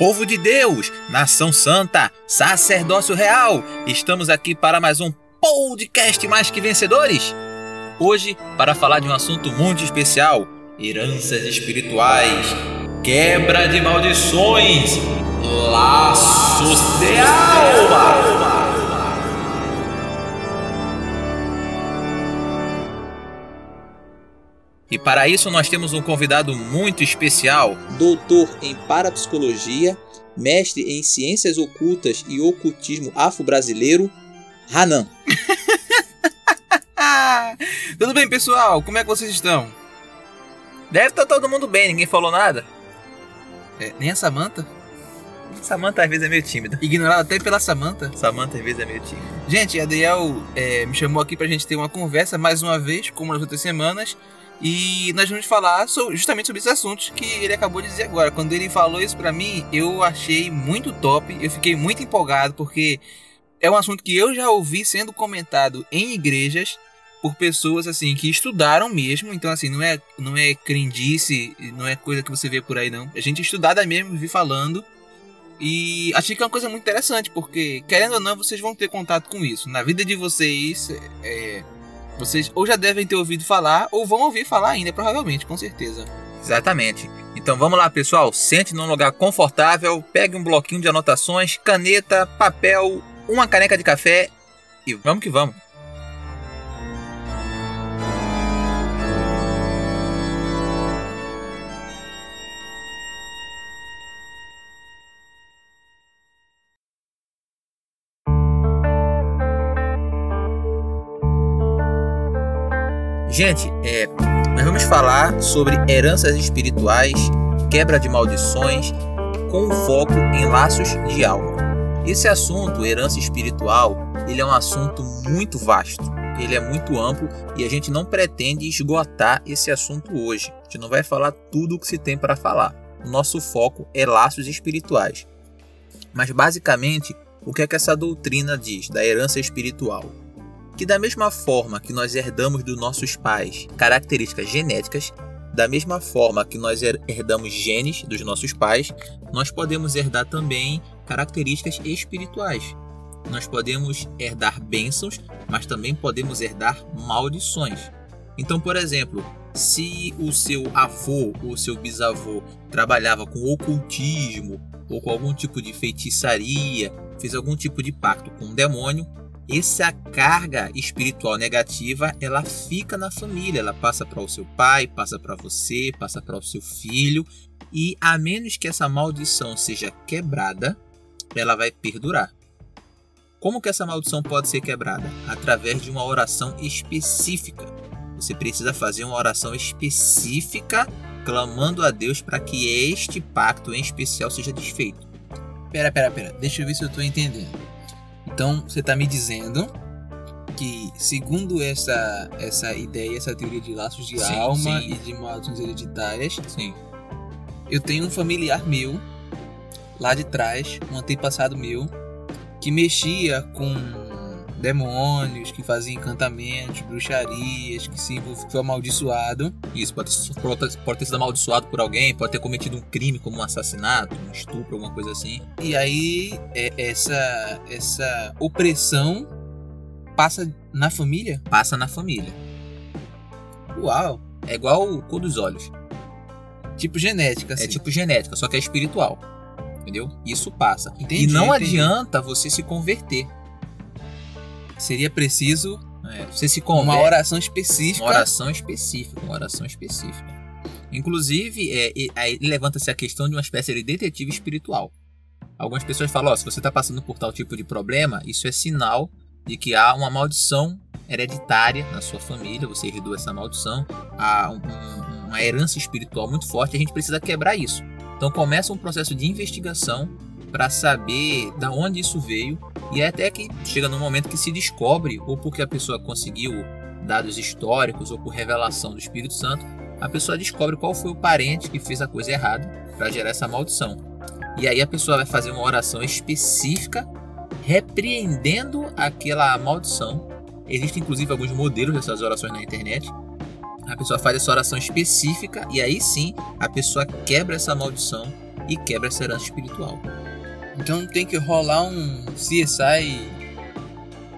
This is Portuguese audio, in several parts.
Povo de Deus, nação santa, sacerdócio real, estamos aqui para mais um podcast Mais que Vencedores. Hoje, para falar de um assunto muito especial: heranças espirituais, quebra de maldições, laços de alma. E para isso nós temos um convidado muito especial, doutor em parapsicologia, mestre em ciências ocultas e ocultismo afro-brasileiro, Hanan. Tudo bem, pessoal? Como é que vocês estão? Deve estar todo mundo bem, ninguém falou nada. É, nem a Samantha? Samantha às vezes é meio tímida. Ignorada até pela Samantha? Samantha às vezes é meio tímida. Gente, a Adriel é, me chamou aqui pra gente ter uma conversa mais uma vez, como nas outras semanas. E nós vamos falar justamente sobre esses assuntos que ele acabou de dizer agora. Quando ele falou isso para mim, eu achei muito top, eu fiquei muito empolgado porque é um assunto que eu já ouvi sendo comentado em igrejas por pessoas assim que estudaram mesmo, então assim, não é não é crendice, não é coisa que você vê por aí não. A gente estudada mesmo, vi falando. E achei que é uma coisa muito interessante, porque querendo ou não, vocês vão ter contato com isso. Na vida de vocês, é, vocês ou já devem ter ouvido falar, ou vão ouvir falar ainda, provavelmente, com certeza. Exatamente. Então vamos lá, pessoal. Sente num lugar confortável, pegue um bloquinho de anotações, caneta, papel, uma caneca de café e vamos que vamos. Gente, é, nós vamos falar sobre heranças espirituais, quebra de maldições, com foco em laços de alma. Esse assunto, herança espiritual, ele é um assunto muito vasto, ele é muito amplo e a gente não pretende esgotar esse assunto hoje. A gente não vai falar tudo o que se tem para falar. O nosso foco é laços espirituais. Mas basicamente, o que é que essa doutrina diz da herança espiritual? Que da mesma forma que nós herdamos dos nossos pais características genéticas, da mesma forma que nós herdamos genes dos nossos pais, nós podemos herdar também características espirituais. Nós podemos herdar bênçãos, mas também podemos herdar maldições. Então, por exemplo, se o seu avô ou seu bisavô trabalhava com ocultismo ou com algum tipo de feitiçaria, fez algum tipo de pacto com um demônio, essa carga espiritual negativa ela fica na família, ela passa para o seu pai, passa para você, passa para o seu filho e a menos que essa maldição seja quebrada, ela vai perdurar. Como que essa maldição pode ser quebrada? Através de uma oração específica. Você precisa fazer uma oração específica clamando a Deus para que este pacto em especial seja desfeito. Pera, pera, pera. Deixa eu ver se eu estou entendendo. Então, você está me dizendo que, segundo essa, essa ideia, essa teoria de laços de sim, alma sim. e de maldições hereditárias, sim. eu tenho um familiar meu, lá de trás, um antepassado meu, que mexia com demônios, que fazia encantamentos, bruxarias, que se foi amaldiçoado. Isso, pode, pode, ter sido amaldiçoado por alguém, pode ter cometido um crime como um assassinato, um estupro, alguma coisa assim. E aí, é, essa, essa opressão passa na família? Passa na família. Uau! É igual o cor dos olhos. Tipo genética, assim. É tipo genética, só que é espiritual. Entendeu? Isso passa. Entendi, e não entendi. adianta você se converter seria preciso é, você se converte, uma oração específica. Uma oração específica, uma oração específica. Inclusive, é, aí levanta-se a questão de uma espécie de detetive espiritual. Algumas pessoas falam: oh, se você está passando por tal tipo de problema, isso é sinal de que há uma maldição hereditária na sua família, você herdou essa maldição, há um, uma herança espiritual muito forte, a gente precisa quebrar isso. Então começa um processo de investigação para saber da onde isso veio e é até que chega num momento que se descobre ou porque a pessoa conseguiu dados históricos ou por revelação do Espírito Santo, a pessoa descobre qual foi o parente que fez a coisa errada para gerar essa maldição. E aí a pessoa vai fazer uma oração específica repreendendo aquela maldição. Existem inclusive alguns modelos dessas orações na internet. A pessoa faz essa oração específica e aí sim a pessoa quebra essa maldição e quebra essa herança espiritual. Então tem que rolar um CSI.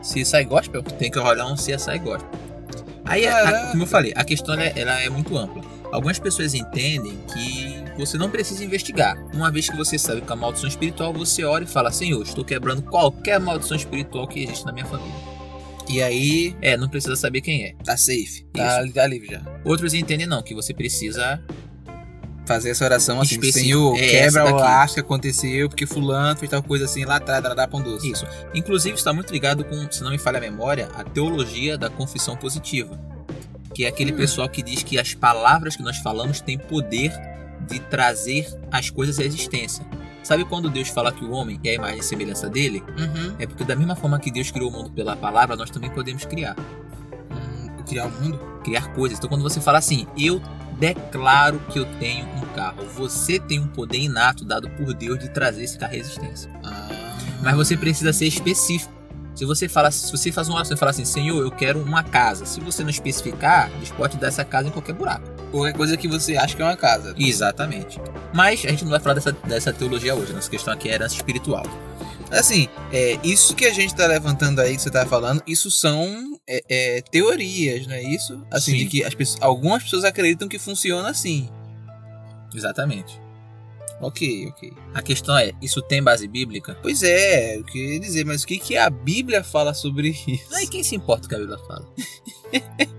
CSI Gospel? Tem que rolar um CSI Gospel. Aí, a- como eu falei, a questão é- ela é muito ampla. Algumas pessoas entendem que você não precisa investigar. Uma vez que você sabe que é a maldição espiritual, você ora e fala: Senhor, estou quebrando qualquer maldição espiritual que existe na minha família. E aí É, não precisa saber quem é. tá safe. Tá, tá livre já. Outros entendem não, que você precisa. Fazer essa oração assim, Específico. Senhor, É, quebra o laço que aconteceu, porque fulano fez tal coisa assim lá atrás, dá pão doce. Isso. Inclusive, está muito ligado com, se não me falha a memória, a teologia da confissão positiva. Que é aquele Hum. pessoal que diz que as palavras que nós falamos têm poder de trazer as coisas à existência. Sabe quando Deus fala que o homem é a imagem e semelhança dele? Uhum. É porque da mesma forma que Deus criou o mundo pela palavra, nós também podemos criar. Hum, criar o mundo? Criar coisas. Então quando você fala assim, eu declaro que eu tenho um carro, você tem um poder inato dado por Deus de trazer esse carro à existência. Ah. Mas você precisa ser específico. Se você fala, se você faz uma oração e fala assim, Senhor, eu quero uma casa. Se você não especificar, Deus pode dar essa casa em qualquer buraco. Qualquer coisa que você acha que é uma casa. Exatamente. Mas a gente não vai falar dessa, dessa teologia hoje. Nossa questão aqui é herança espiritual. Assim, é, isso que a gente tá levantando aí, que você tá falando, isso são é, é, teorias, não é isso? Assim, Sim. de que as pessoas, algumas pessoas acreditam que funciona assim. Exatamente. Ok, ok. A questão é, isso tem base bíblica? Pois é, eu queria dizer, mas o que, que a Bíblia fala sobre isso? Aí quem se importa o que a Bíblia fala?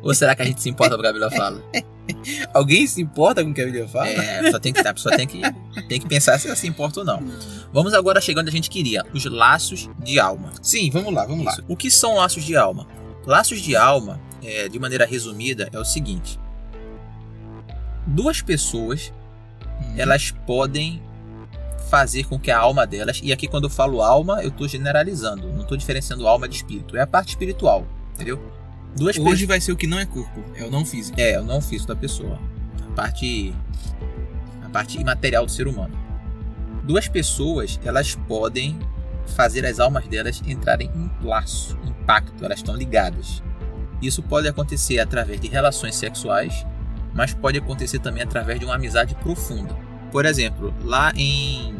Ou será que a gente se importa com o que a Bíblia fala? Alguém se importa com o que a Bíblia fala? É, a pessoa tem que, a pessoa tem que, tem que pensar se ela se importa ou não. Vamos agora chegar onde a gente queria, os laços de alma. Sim, vamos lá, vamos lá. Isso. O que são laços de alma? Laços de alma, é, de maneira resumida, é o seguinte: duas pessoas Hum. elas podem fazer com que a alma delas, e aqui quando eu falo alma, eu estou generalizando, não estou diferenciando alma de espírito, é a parte espiritual, entendeu? Duas Hoje pessoas. vai ser o que não é corpo, é o não físico. É, eu não fiz da pessoa. A parte. A parte imaterial do ser humano. Duas pessoas, elas podem fazer as almas delas entrarem em laço, em pacto, elas estão ligadas. Isso pode acontecer através de relações sexuais, mas pode acontecer também através de uma amizade profunda. Por exemplo, lá em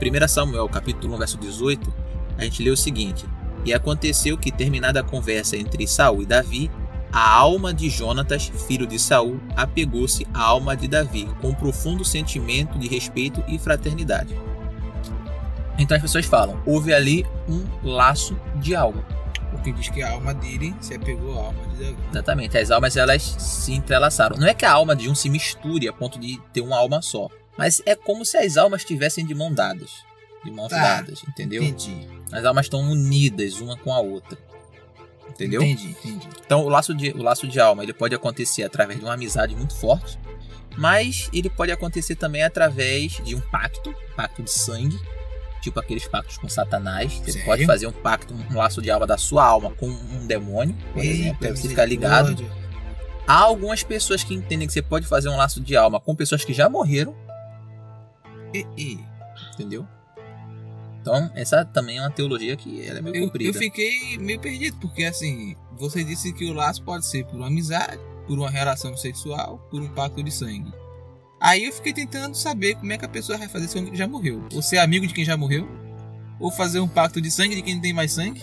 1 Samuel, capítulo 1, verso 18, a gente lê o seguinte: E aconteceu que, terminada a conversa entre Saul e Davi, a alma de Jonatas, filho de Saul, apegou-se à alma de Davi com um profundo sentimento de respeito e fraternidade. Então as pessoas falam, houve ali um laço de alma. Porque diz que a alma dele se apegou à alma de Davi. Exatamente, as almas elas se entrelaçaram. Não é que a alma de um se misture a ponto de ter uma alma só, mas é como se as almas estivessem de mão dadas, de mãos Tá. dadas, entendeu? Entendi. As almas estão unidas uma com a outra. Entendeu? Entendi, entendi. Então o laço de, o laço de alma ele pode acontecer através de uma amizade muito forte, mas ele pode acontecer também através de um pacto, pacto de sangue, tipo aqueles pactos com Satanás. Você Sério? pode fazer um pacto, um laço de alma da sua alma com um demônio, por exemplo, aí você fica ligado. Há algumas pessoas que entendem que você pode fazer um laço de alma com pessoas que já morreram, E, e, entendeu? Então, essa também é uma teologia que ela é meio eu, comprida. eu fiquei meio perdido, porque assim, você disse que o laço pode ser por uma amizade, por uma relação sexual, por um pacto de sangue. Aí eu fiquei tentando saber como é que a pessoa vai fazer se alguém já morreu. Ou ser amigo de quem já morreu, ou fazer um pacto de sangue de quem não tem mais sangue,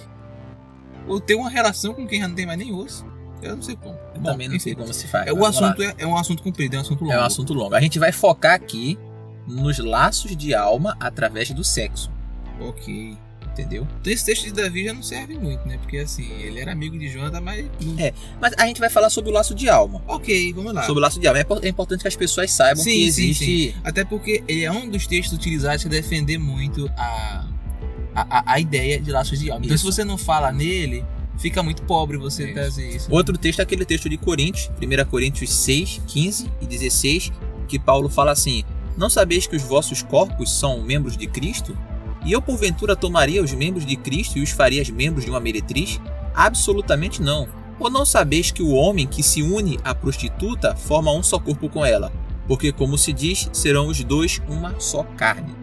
ou ter uma relação com quem já não tem mais nem osso. Eu não sei como. Eu Bom, também não sei enfim. como se faz. É, o assunto é, é um assunto comprido, é um assunto longo. É um assunto longo. A gente vai focar aqui nos laços de alma através do sexo, Ok. Entendeu? Então esse texto de Davi já não serve muito, né? Porque assim, ele era amigo de Jonathan, mas. Não... É. Mas a gente vai falar sobre o laço de alma. Ok, vamos lá. Sobre o laço de alma. É É importante que as pessoas saibam Sim, que sim, existe. Até porque ele é um dos textos utilizados para defender muito a, a, a- ideia de laços de alma. Então, Isso. se você não fala nele, fica muito pobre você Isso. trazer isso. Outro texto é aquele texto de Coríntios, 1 Coríntios 6, 15 e 16, que Paulo fala assim: Não sabeis que os vossos corpos são membros de Cristo? E eu, porventura, tomaria os membros de Cristo e os faria membros de uma meretriz? Absolutamente não. Ou não sabeis que o homem que se une à prostituta forma um só corpo com ela? Porque, como se diz, serão os dois uma só carne.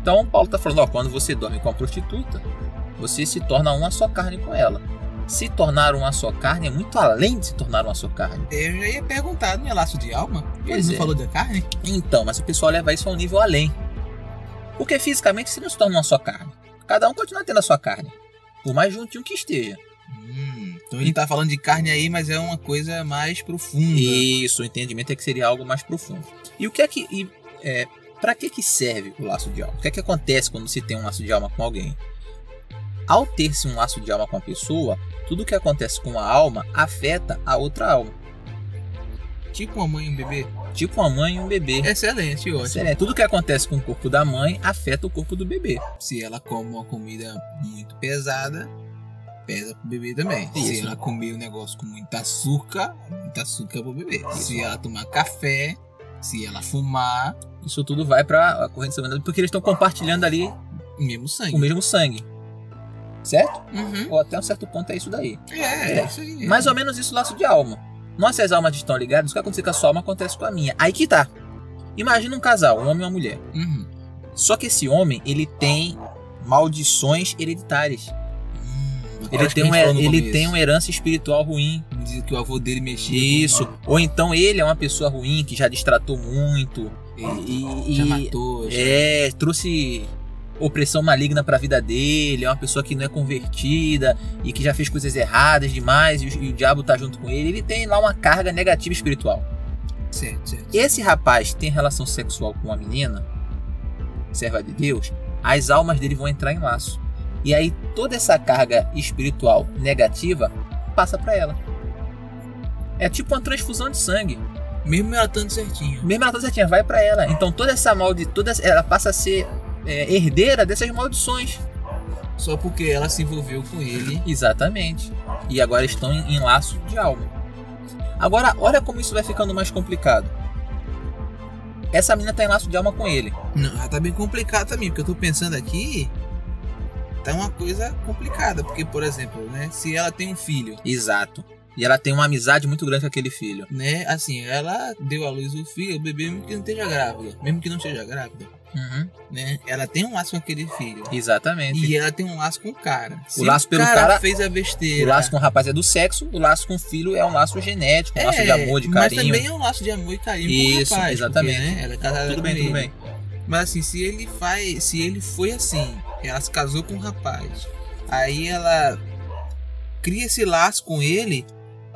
Então, Paulo está falando: ó, quando você dorme com a prostituta, você se torna uma só carne com ela. Se tornar uma só carne é muito além de se tornar uma só carne. Eu já ia perguntar, não é laço de alma? Ele Pois não é. falou da carne? Então, mas o pessoal leva isso a um nível além. Porque fisicamente você não se torna uma só carne. Cada um continua tendo a sua carne. Por mais juntinho que esteja. Hum, então ele tá falando de carne aí, mas é uma coisa mais profunda. Isso, o entendimento é que seria algo mais profundo. E o que é que. E, é, para que, que serve o laço de alma? O que é que acontece quando se tem um laço de alma com alguém? Ao ter-se um laço de alma com a pessoa, tudo que acontece com a alma afeta a outra alma. Tipo uma mãe e um bebê. Tipo uma mãe e um bebê. Excelente, ótimo. Excelente. Tudo que acontece com o corpo da mãe afeta o corpo do bebê. Se ela come uma comida muito pesada, pesa pro bebê também. Se Isso. ela comer um negócio com muita açúcar, muito açúcar pro bebê. Se ela tomar café, se ela fumar, Isso tudo vai para a corrente sanguínea porque eles estão compartilhando ali o mesmo sangue. o mesmo sangue. Certo? Uhum. Ou até um certo ponto é isso daí. É, é, isso aí. Mais ou menos isso laço de alma. Nossas almas estão ligadas, o que acontece com a sua alma acontece com a minha. Aí que tá. Imagina um casal, um homem e uma mulher. Uhum. Só que esse homem, ele tem maldições hereditárias. Hum, Ele, tem, no ele começo. tem uma herança espiritual ruim. Diz que o avô dele mexia. Isso. Ou então ele é uma pessoa ruim que já distratou muito. E, e- já matou. Já... É, trouxe opressão maligna pra vida dele, é uma pessoa que não é convertida e que já fez coisas erradas demais e o, e o diabo tá junto com ele. Ele tem lá uma carga negativa espiritual. Certo, certo. Esse rapaz tem relação sexual com uma menina, serva de Deus, as almas dele vão entrar em laço. E aí toda essa carga espiritual negativa passa pra ela. É tipo uma transfusão de sangue. Mesmo ela estando certinho. Mesmo ela tá certinha, vai pra ela. Então toda essa maldi, toda essa- ela passa a ser é, herdeira dessas maldições. Só porque ela se envolveu com ele. Exatamente. E agora estão em, em laço de alma. Agora, olha como isso vai ficando mais complicado. Essa menina tá em laço de alma com ele. Não, ela tá bem complicado também, porque eu tô pensando aqui. Tá uma coisa complicada. Porque, por exemplo, né? Se ela tem um filho, Exato. E ela tem uma amizade muito grande com aquele filho. né? Assim, ela deu à luz o filho, o bebê, mesmo que não esteja grávida. Mesmo que não esteja grávida, Uhum. né? Ela tem um laço com aquele filho. Exatamente. E ela tem um laço com o cara. Se laço pelo cara- fez a O besteira. laço com o rapaz é do sexo, o laço com o filho é um laço genético, um laço de É, amor, de Mas carinho. também é um laço de amor e carinho Isso, com o rapaz. exatamente. Porque, né, ela é casada Tudo bem, tudo ele. bem. Mas assim, se ele faz. Se ele foi assim, ela se casou com um rapaz. Aí ela cria esse laço com ele,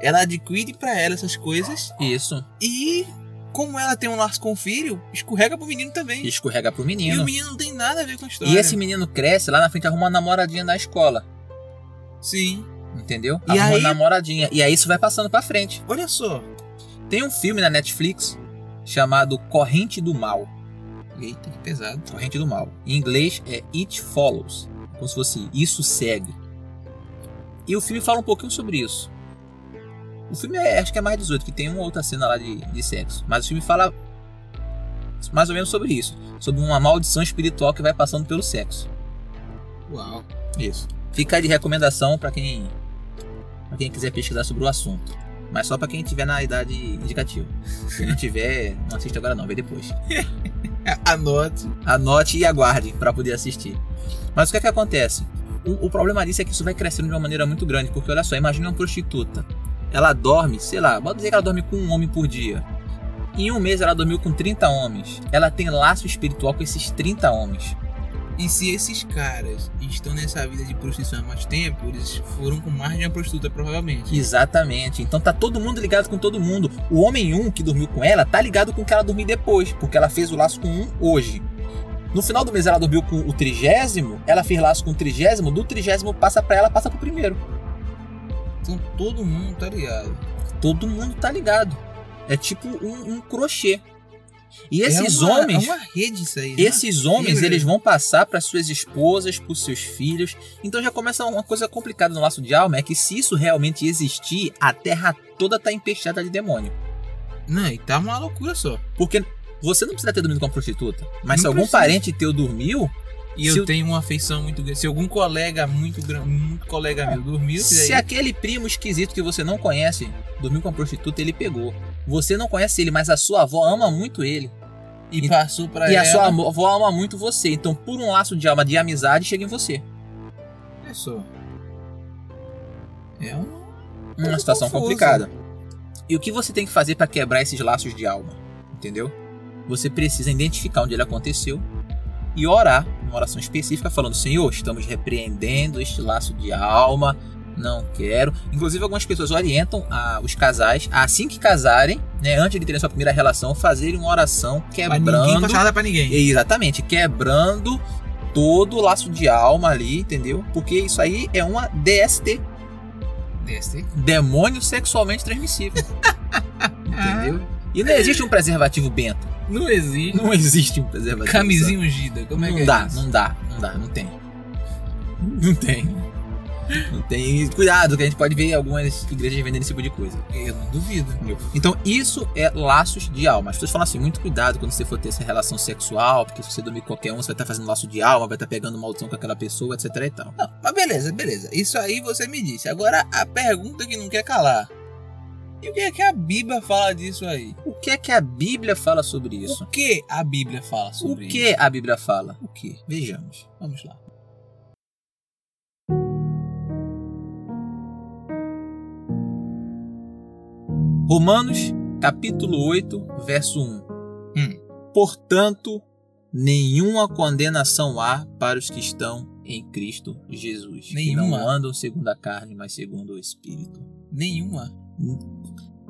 ela adquire pra ela essas coisas Isso. e. Como ela tem um laço com o filho, escorrega pro menino também. E escorrega pro E menino. o menino não tem nada a ver com a história. E esse menino cresce lá na frente, arruma uma namoradinha na escola. Sim. Entendeu? E arruma aí- uma namoradinha. E aí isso vai passando pra frente. Olha só. Tem um filme na Netflix chamado Corrente do Mal. Eita, que pesado. Corrente do Mal. Em inglês é It Follows. Como se fosse Isso Segue. E o filme fala um pouquinho sobre isso. O filme é, acho que é mais 18, que tem uma outra cena lá de, de sexo. Mas o filme fala mais ou menos sobre isso. Sobre uma maldição espiritual que vai passando pelo sexo. Uau. Isso. Fica aí de recomendação pra quem, pra quem quiser pesquisar sobre o assunto. Mas só pra quem tiver na idade indicativa. Se não tiver, não assiste agora não, vê depois. Anote. Anote e aguarde para poder assistir. Mas o que é que acontece? O, o problema disso é que isso vai crescendo de uma maneira muito grande, porque olha só, imagina uma prostituta. Ela dorme, sei lá, bota dizer que ela dorme com um homem por dia. Em um mês ela dormiu com 30 homens. Ela tem laço espiritual com esses 30 homens. E se esses caras estão nessa vida de prostituição há mais tempo, eles foram com mais de uma prostituta, provavelmente. Exatamente. Então tá todo mundo ligado com todo mundo. O homem 1 que dormiu com ela tá ligado com o que ela dormiu depois, porque ela fez o laço com um hoje. No final do mês ela dormiu com o trigésimo, ela fez laço com o trigésimo, do trigésimo passa pra ela, passa pro primeiro. Então todo mundo tá ligado. Todo mundo tá ligado. É tipo um, um crochê. E esses é uma, homens, É uma rede isso aí. né? esses homens, eles vão passar para suas esposas, para seus filhos. Então já começa uma coisa complicada no laço de alma, é que se isso realmente existir, a terra toda tá empesteada de demônio. Não, e tá uma loucura só. Porque você não precisa ter dormido com uma prostituta, mas Não se algum precisa. parente teu dormiu, E Se eu o- tenho uma afeição muito grande. Se algum colega muito grande, muito colega meu dormiu, se daí- aquele primo esquisito que você não conhece dormiu com uma prostituta, ele pegou. Você não conhece ele, mas a sua avó ama muito ele. e passou pra e ela. a sua avó ama muito você. Então, por um laço de alma de amizade, chega em você. É só. É um. Uma situação confusa. complicada. E o que você tem que fazer para quebrar esses laços de alma? Entendeu? Você precisa identificar onde ele aconteceu e orar, uma oração específica, falando: Senhor, estamos repreendendo este laço de alma, não quero. Inclusive, algumas pessoas orientam a, os casais a, assim que casarem, né, antes de terem sua primeira relação, fazerem uma oração quebrando. Pra ninguém nada pra ninguém. Exatamente, quebrando todo o laço de alma ali, entendeu? Porque isso aí é uma DST. DST? Demônio sexualmente transmissível. entendeu? E não existe um preservativo bento. Não existe. Não existe um preservativo. Camisinha ungida. Como é não que é dá, isso? não dá, não dá, não tem. Não tem. Não tem. Cuidado, que a gente pode ver algumas igrejas vendendo esse tipo de coisa. Eu não duvido. Então, isso é laços de alma. As pessoas falam assim: muito cuidado quando você for ter essa relação sexual, porque se você dormir com qualquer um, você vai estar fazendo laço de alma, vai estar pegando maldição com aquela pessoa, etc e tal. Não, mas beleza, beleza. Isso aí você me disse. Agora a pergunta que não quer calar. E o que é que a Bíblia fala disso aí? O que é que a Bíblia fala sobre isso? O que a Bíblia fala O sobre isso? que a Bíblia fala? O que? Vejamos. Vamos lá. Romanos, capítulo 8, verso 1. Hum. Portanto, nenhuma condenação há para os que estão em Cristo Jesus. Que Nenhuma. não andam segundo a carne, mas segundo o Espírito. Nenhuma.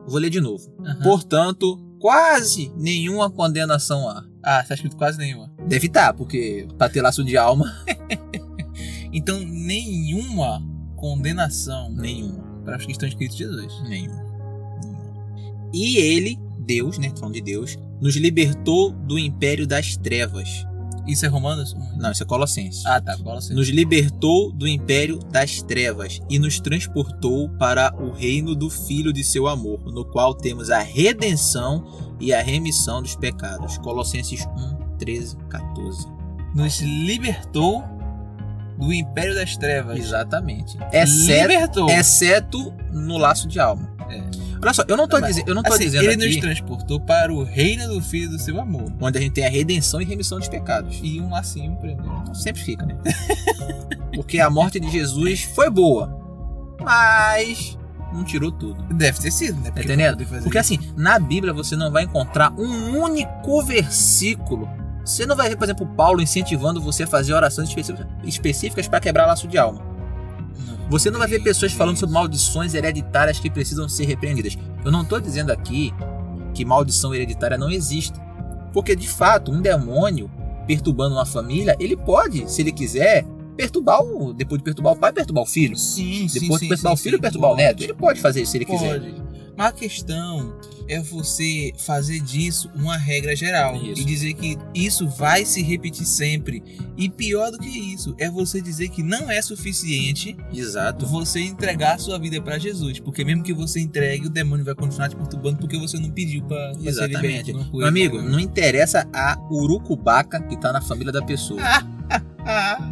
Vou ler de novo. Aham. Portanto, quase nenhuma condenação há. Ah, tá escrito quase nenhuma. Deve estar, porque para ter laço de alma, Então, nenhuma condenação nenhuma. para os que estão escritos em Jesus. Nenhuma. E ele, Deus, né? Falando de Deus, nos libertou do império das trevas. Isso é Romanos? Um. Não, isso é Colossenses. Ah, tá. Certa. nos libertou do império das trevas e nos transportou para o reino do Filho de seu amor, no qual temos a redenção e a remissão dos pecados. Colossenses 1, 13, 14. Nos libertou do império das trevas. Exatamente. Exceto, Libertou. exceto no laço de alma. É. Olha só, eu não tô, Mas, dizendo, eu não tô Assim, dizendo ele aqui nos transportou para o reino do Filho do seu amor. onde a gente tem a redenção e remissão dos pecados. E um lacinho prendeu. Sempre fica, né? Porque a morte de Jesus foi boa, mas não tirou tudo. Deve ter sido, né? Tá Porque entendendo? Porque assim, na Bíblia você não vai encontrar um único versículo. Você não vai ver, por exemplo, Paulo incentivando você a fazer orações específicas- específicas para quebrar laço de alma. Você não vai ver pessoas falando sobre maldições hereditárias que precisam ser repreendidas. Eu não estou dizendo aqui que maldição hereditária não existe. Porque, de fato, um demônio perturbando uma família, ele pode, se ele quiser, perturbar o. Depois de perturbar o pai, perturbar o filho. Sim, sim, Depois sim, de perturbar sim, o filho, sim, perturbar o pode. neto. Ele pode fazer isso se ele quiser. Pode. Mas a questão é você fazer disso uma regra geral Isso. e dizer que isso vai se repetir sempre. E pior do que isso, é você dizer que não é suficiente Exato. você entregar a sua vida para Jesus, porque mesmo que você entregue, o demônio vai continuar te perturbando porque você não pediu para ser Exatamente. liberto. Meu amigo, né? não interessa a urucubaca que tá na família da pessoa.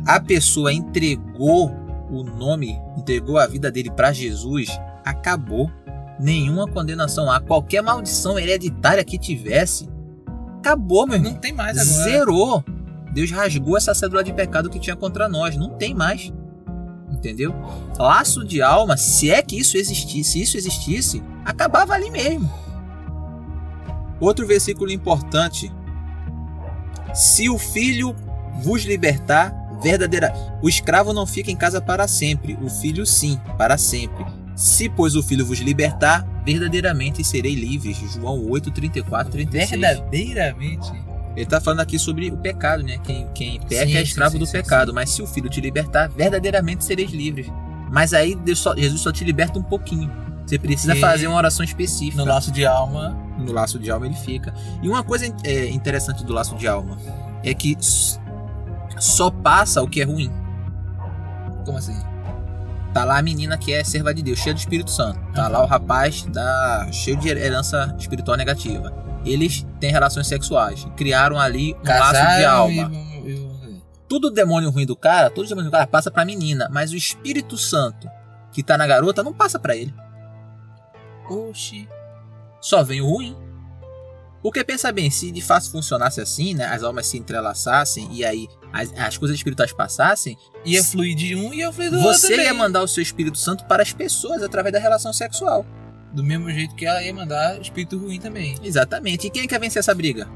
A pessoa entregou o nome, entregou a vida dele pra Jesus, acabou. Nenhuma condenação há. Qualquer maldição hereditária que tivesse, acabou, meu irmão. não tem mais agora. Zerou. Deus rasgou essa cédula de pecado que tinha contra nós. Não tem mais. Entendeu? Laço de alma, se é que isso existisse, se isso existisse, acabava ali mesmo. Outro versículo importante. Se o filho vos libertar, verdadeira. O escravo não fica em casa para sempre, o filho sim, para sempre. Se, pois, o filho vos libertar, verdadeiramente serei livres. João 8, 34, 36. Verdadeiramente. Ele está falando aqui sobre o pecado, né? Quem, quem peca Sim, é escravo sim, do sim, pecado. Mas se o filho te libertar, verdadeiramente sereis livres. Mas aí só- Jesus só te liberta um pouquinho. Você precisa fazer uma oração específica. No laço de alma. No laço de alma ele fica. E uma coisa é, interessante do laço de alma é que só passa o que é ruim. Como assim? Tá lá a menina que é serva de Deus, cheia do Espírito Santo. Tá lá o rapaz da cheio de herança espiritual negativa. Eles têm relações sexuais. Criaram ali um laço de Casaram alma. e- e- Tudo demônio ruim do cara, todo demônio do cara passa pra menina, mas o Espírito Santo que tá na garota não passa pra ele. Oxi. Só vem o ruim. Porque pensa bem, se de fato funcionasse assim, né, as almas se entrelaçassem e aí as, as coisas espirituais passassem, Ia fluir de um e ia fluir do outro. você ia mandar o seu Espírito Santo para as pessoas através da relação sexual. Do mesmo jeito que ela ia mandar espírito ruim também. Exatamente. E quem é que vai vencer essa briga?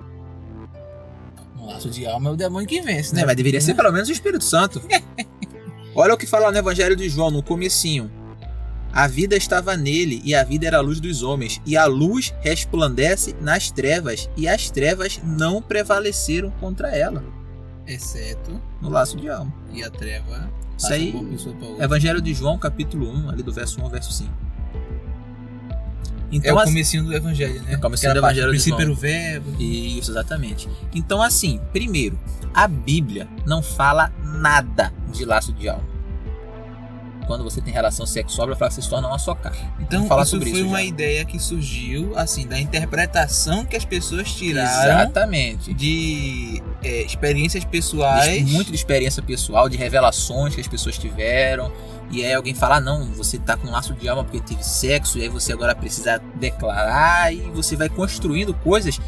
No laço de alma é o demônio que vence, né? Né? Mas deveria ser pelo menos o Espírito Santo. Olha o que fala no Evangelho de João, no comecinho. A vida estava nele, e a vida era a luz dos homens, e a luz resplandece nas trevas, e as trevas não prevaleceram contra ela. Exceto No laço de alma. e a treva. Isso aí-. Evangelho de João, capítulo 1, ali do verso 1 ao verso 5. É Então, o assim- comecinho do evangelho, né? É o comecinho do Evangelho de princípio era o verbo. Isso, exatamente. Então, assim, primeiro, a Bíblia não fala nada de laço de alma. Quando você tem relação sexual, ela fala que você se torna uma só carne. Então, falar isso sobre foi isso uma já. ideia que surgiu, assim, da interpretação que as pessoas tiraram Exatamente. de é, experiências pessoais. Muito de experiência pessoal, de revelações que as pessoas tiveram. E aí alguém fala, ah, não, você tá com um laço de alma porque teve sexo, e aí você agora precisa declarar, e você vai construindo coisas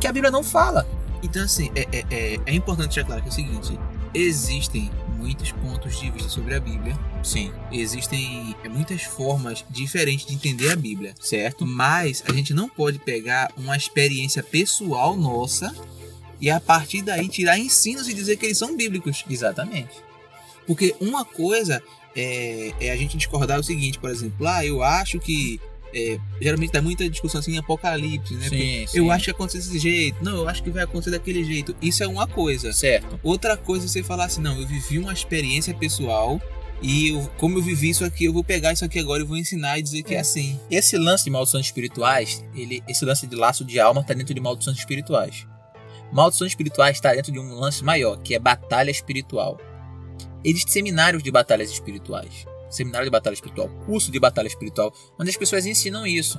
que a Bíblia não fala. Então, assim, é, é, é, é importante deixar claro que é o seguinte: existem muitos pontos de vista sobre a Bíblia, Sim. existem muitas formas diferentes de entender a Bíblia. Certo? Mas a gente não pode pegar uma experiência pessoal nossa e a partir daí tirar ensinos e dizer que eles são bíblicos. Exatamente. Porque uma coisa é, é a gente discordar o seguinte, por exemplo, ah, eu acho que. É, geralmente dá muita discussão assim em Apocalipse, né? Sim, sim. Eu acho que acontece desse jeito. Não, eu acho que vai acontecer daquele jeito. Isso é uma coisa. Certo. Outra coisa é você falar assim, não, eu vivi uma experiência pessoal e eu- como eu vivi isso aqui, eu vou pegar isso aqui agora e vou ensinar e dizer que é assim. Esse lance de maldições espirituais, ele, esse lance de laço de alma está dentro de maldições espirituais. Maldições espirituais está dentro de um lance maior, que é batalha espiritual. Existem seminários de batalhas espirituais. Seminário de batalha espiritual, curso de batalha espiritual, onde as pessoas ensinam isso.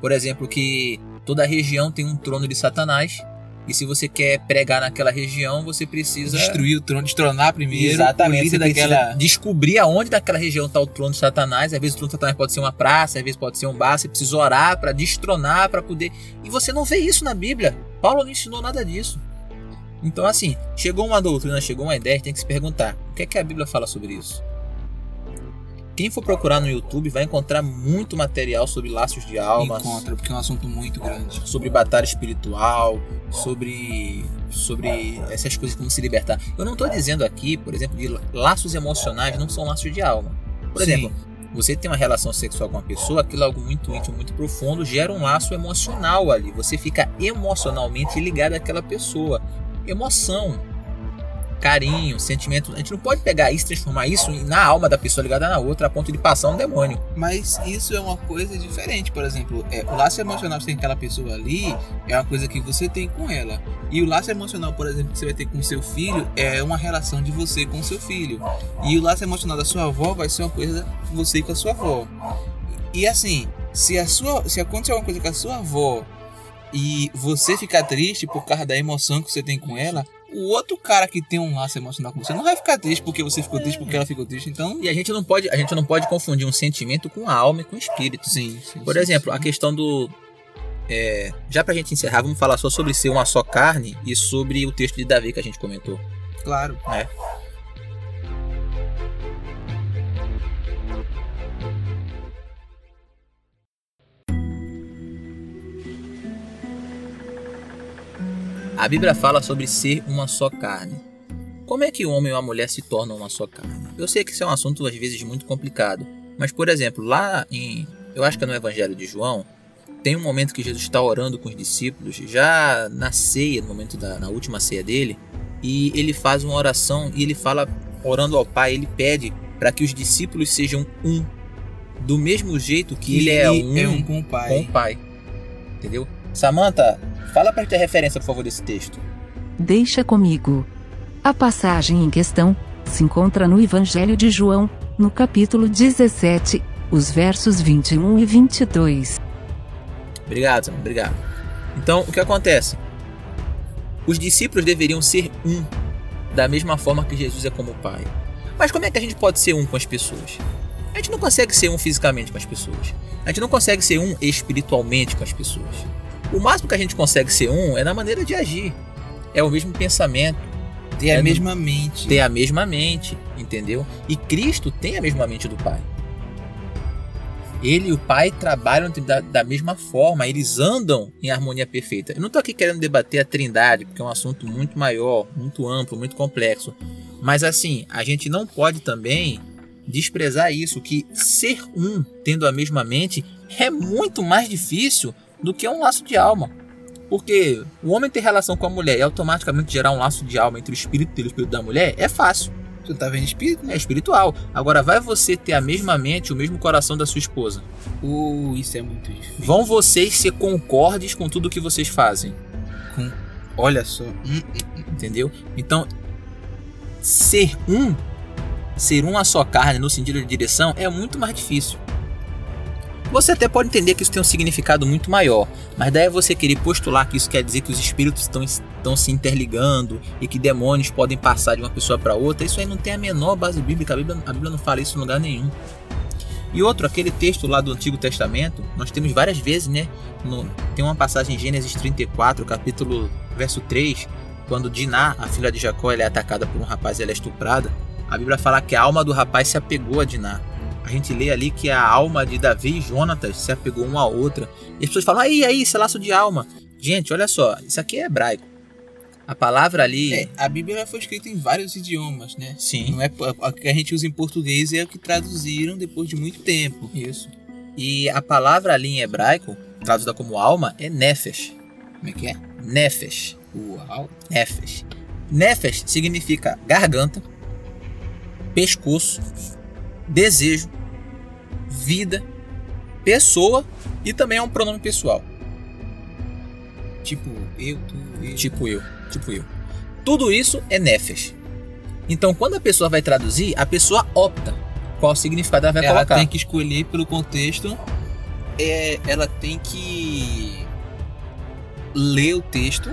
Por exemplo, que toda região tem um trono de Satanás. E se você quer pregar naquela região, você precisa Destruir o trono, destronar primeiro Exatamente. Você daquela. descobrir aonde daquela região está o trono de Satanás. Às vezes o trono de Satanás pode ser uma praça, às vezes pode ser um bar. Você precisa orar para destronar, para poder. E você não vê isso na Bíblia. Paulo não ensinou nada disso. Então, assim, chegou uma doutrina, chegou uma ideia, tem que se perguntar: o que é que a Bíblia fala sobre isso? Quem for procurar no YouTube vai encontrar muito material sobre laços de alma, Encontra, porque é um assunto muito grande. sobre batalha espiritual, sobre sobre essas coisas como se libertar. Eu não estou dizendo aqui, por exemplo, de laços emocionais não são laços de alma. Por Sim. exemplo, você tem uma relação sexual com uma pessoa, aquilo é algo muito íntimo, muito profundo, gera um laço emocional ali. Você fica emocionalmente ligado àquela pessoa. Emoção, carinho, sentimento. A gente não pode pegar isso e transformar isso na alma da pessoa ligada na outra a ponto de passar um demônio. Mas isso é uma coisa diferente, por exemplo, é, o laço emocional que você tem com aquela pessoa ali é uma coisa que você tem com ela. E o laço emocional, por exemplo, que você vai ter com seu filho é uma relação de você com seu filho. E o laço emocional da sua avó vai ser uma coisa de você com a sua avó. E assim, se a sua, se acontecer alguma coisa com a sua avó e você ficar triste por causa da emoção que você tem com ela, o outro cara que tem um laço emocional com você não vai ficar triste porque você ficou triste, porque ela ficou triste. Então, E a gente não pode, a gente não pode confundir um sentimento com a alma e com o espírito. sim. sim Por sim, exemplo, sim. a questão do. é, já pra gente encerrar, vamos falar só sobre ser uma só carne e sobre o texto de Davi que a gente comentou. Claro. É. A Bíblia fala sobre ser uma só carne. Como é que o homem ou a mulher se tornam uma só carne? Eu sei que isso é um assunto às vezes muito complicado, mas por exemplo, lá em, eu acho que é no Evangelho de João, tem um momento que Jesus está orando com os discípulos, já na ceia, no momento da na última ceia dele, e ele faz uma oração e ele fala, orando ao Pai, ele pede para que os discípulos sejam um, do mesmo jeito que ele é um, é um com o pai. com o Pai. Entendeu? Samantha, fala para gente a referência, por favor, desse texto. Deixa comigo. A passagem em questão se encontra no Evangelho de João, no capítulo 17, os versos 21 e 22. Obrigado, obrigado. Então, o que acontece? Os discípulos deveriam ser um, da mesma forma que Jesus é como o Pai. Mas como é que a gente pode ser um com as pessoas? A gente não consegue ser um fisicamente com as pessoas. A gente não consegue ser um espiritualmente com as pessoas. O máximo que a gente consegue ser um é na maneira de agir. É o mesmo pensamento, Ter É a no- mesma mente. ter a mesma mente, entendeu? E Cristo tem a mesma mente do Pai. Ele e o pai trabalham da, da, mesma forma, eles andam em harmonia perfeita. Eu não estou aqui querendo debater a trindade, porque é um assunto muito maior, muito amplo, muito complexo. Mas assim, a gente não pode também desprezar isso, que ser um, tendo a mesma mente, é muito mais difícil do que um laço de alma. Porque o homem ter relação com a mulher e automaticamente gerar um laço de alma entre o espírito dele e o espírito da mulher é fácil. Você tá vendo espírito? É espiritual. Agora, vai você ter a mesma mente, o mesmo coração da sua esposa? Uh, isso é muito difícil. Vão vocês ser concordes com tudo que vocês fazem? Com... Olha só. Hum, hum, hum. Entendeu? Então, ser um, ser uma só carne no sentido de direção é muito mais difícil. Você até pode entender que isso tem um significado muito maior, mas daí é você querer postular que isso quer dizer que os espíritos estão, estão se interligando e que demônios podem passar de uma pessoa para outra, isso aí não tem a menor base bíblica, a Bíblia, a Bíblia não fala isso em lugar nenhum. E outro, aquele texto lá do Antigo Testamento, nós temos várias vezes, né? No, tem uma passagem em Gênesis 34, capítulo verso 3, quando Diná, a filha de Jacó, é atacada por um rapaz e ela é estuprada. A Bíblia fala que a alma do rapaz se apegou a Diná a gente lê ali que a alma de Davi e Jonatas se apegou uma à outra. E as pessoas falam, aí, aí, esse é laço de alma. Gente, olha só, isso aqui é hebraico. A palavra ali. É, a Bíblia foi escrita em vários idiomas, né? Sim. Não é a que a gente usa em português é o que traduziram depois de muito tempo. Isso. E a palavra ali em hebraico, traduzida como alma, é nefesh. Como é que é? Nefesh. Uau. Nefesh. Nefesh significa garganta, pescoço, desejo, vida, pessoa e também é um pronome pessoal. Tipo eu, tu, eu. Tipo eu, tipo eu. Tudo isso é nefesh. Então, quando a pessoa vai traduzir, a pessoa opta qual significado ela vai ela colocar. Ela tem que escolher pelo contexto. É, ela tem que ler o texto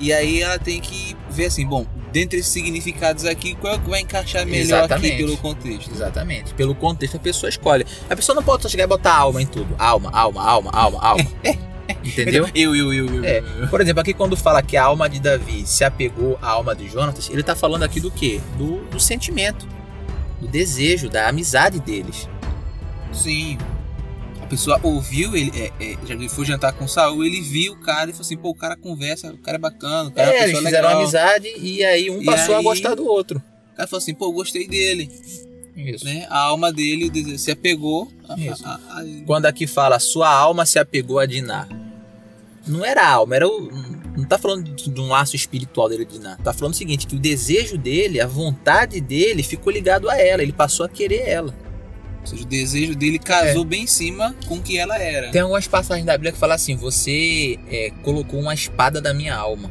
e aí ela tem que ver assim, bom, dentre esses significados aqui, qual é que vai encaixar melhor Exatamente. aqui pelo contexto? Exatamente. Pelo contexto a pessoa escolhe. A pessoa não pode só chegar e botar alma em tudo. Alma, alma, alma, alma, alma. Entendeu? Eu, eu, eu, eu, é. Por exemplo, aqui quando fala que a alma de Davi se apegou à alma de Jonatas, ele está falando aqui do quê? Do, do sentimento, do desejo, da amizade deles. Sim, pessoa ouviu, ele é, é, já ele foi jantar com o Saul, ele viu o cara e falou assim, pô, o cara conversa, o cara é bacana, o cara é, é eles fizeram legal. amizade e aí um e passou aí, a gostar do outro. O cara falou assim, pô, eu gostei dele. Isso. Né? A alma dele se apegou. A, a, a, Quando aqui fala, sua alma se apegou a Diná. Não era a alma, era o. Não tá falando de um laço espiritual dele de Diná. Tá falando o seguinte: que o desejo dele, a vontade dele ficou ligado a ela. Ele passou a querer ela. Ou seja, o desejo dele casou é. bem em cima com o que ela era. Tem algumas passagens da Bíblia que falam assim: Você é, colocou uma espada da minha alma.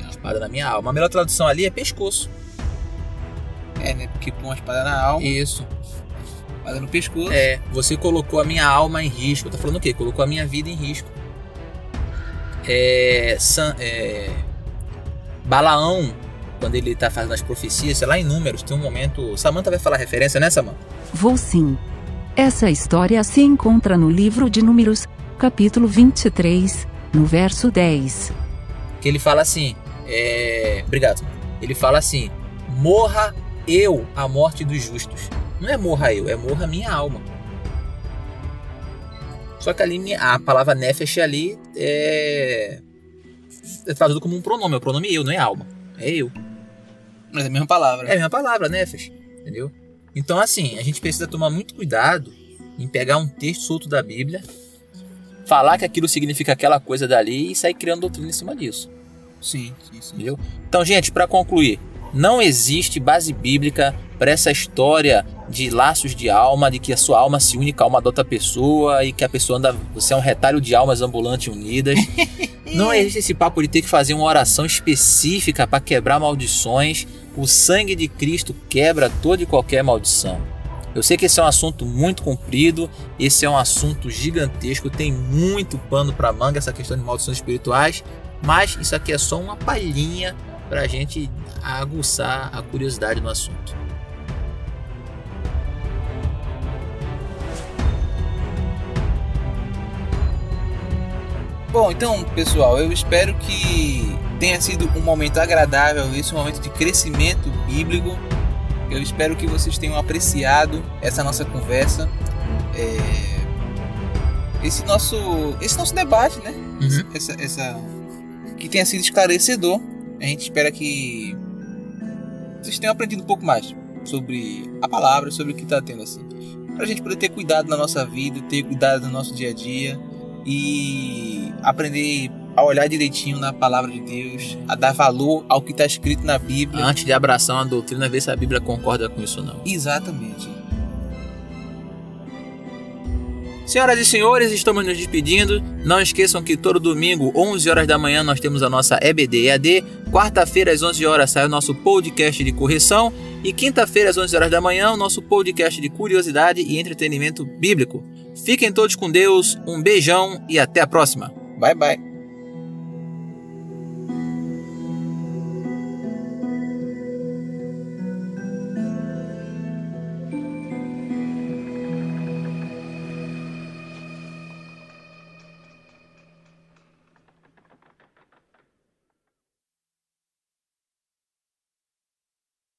Uma espada da minha alma. A melhor tradução ali é pescoço. É, né? Porque põe uma espada na alma. Isso. Espada no pescoço. É, você colocou a minha alma em risco. Tá falando o quê? Colocou a minha vida em risco. É. San, é Balaão quando ele tá fazendo as profecias, sei lá, em números, tem um momento. Samantha vai falar referência, né, Samantha? Vou sim. Essa história se encontra no livro de Números, capítulo 23, no verso 10. Que ele fala assim: é... Obrigado. Ele fala assim: Morra eu a morte dos justos. Não é morra eu, é morra minha alma. Só que ali a palavra nefesh ali é, é traduzido como um pronome, é o pronome eu, não é alma. É eu. Mas é a mesma palavra. É a mesma palavra, né, Fesh? Entendeu? Então, assim, a gente precisa tomar muito cuidado em pegar um texto solto da Bíblia, falar que aquilo significa aquela coisa dali e sair criando doutrina em cima disso. Sim, sim, sim. Entendeu? Então, gente, para concluir, não existe base bíblica para essa história de laços de alma, de que a sua alma se une com a alma da outra pessoa e que a pessoa anda. Você é um retalho de almas ambulantes unidas. não existe esse papo de ter que fazer uma oração específica para quebrar maldições. O sangue de Cristo quebra toda e qualquer maldição. Eu sei que esse é um assunto muito comprido, esse é um assunto gigantesco, tem muito pano para manga essa questão de maldições espirituais, mas isso aqui é só uma palhinha para a gente aguçar a curiosidade no assunto. Bom, então, pessoal, eu espero que tenha sido um momento agradável, esse um momento de crescimento bíblico. Eu espero que vocês tenham apreciado essa nossa conversa. É, esse nosso esse nosso debate, né? Uhum. Essa, essa que tenha sido esclarecedor. A gente espera que vocês tenham aprendido um pouco mais sobre a palavra, sobre o que está tendo assim. Pra gente poder ter cuidado na nossa vida, ter cuidado no nosso dia a dia e aprender a olhar direitinho na palavra de Deus, a dar valor ao que está escrito na Bíblia. Antes de abraçar uma doutrina, ver se a Bíblia concorda com isso ou não. Exatamente. Senhoras e senhores, estamos nos despedindo. Não esqueçam que todo domingo, 11 horas da manhã, nós temos a nossa EBD EAD. Quarta-feira, às 11 horas, sai o nosso podcast de correção. E quinta-feira, às 11 horas da manhã, o nosso podcast de curiosidade e entretenimento bíblico. Fiquem todos com Deus, um beijão e até a próxima. Bye bye.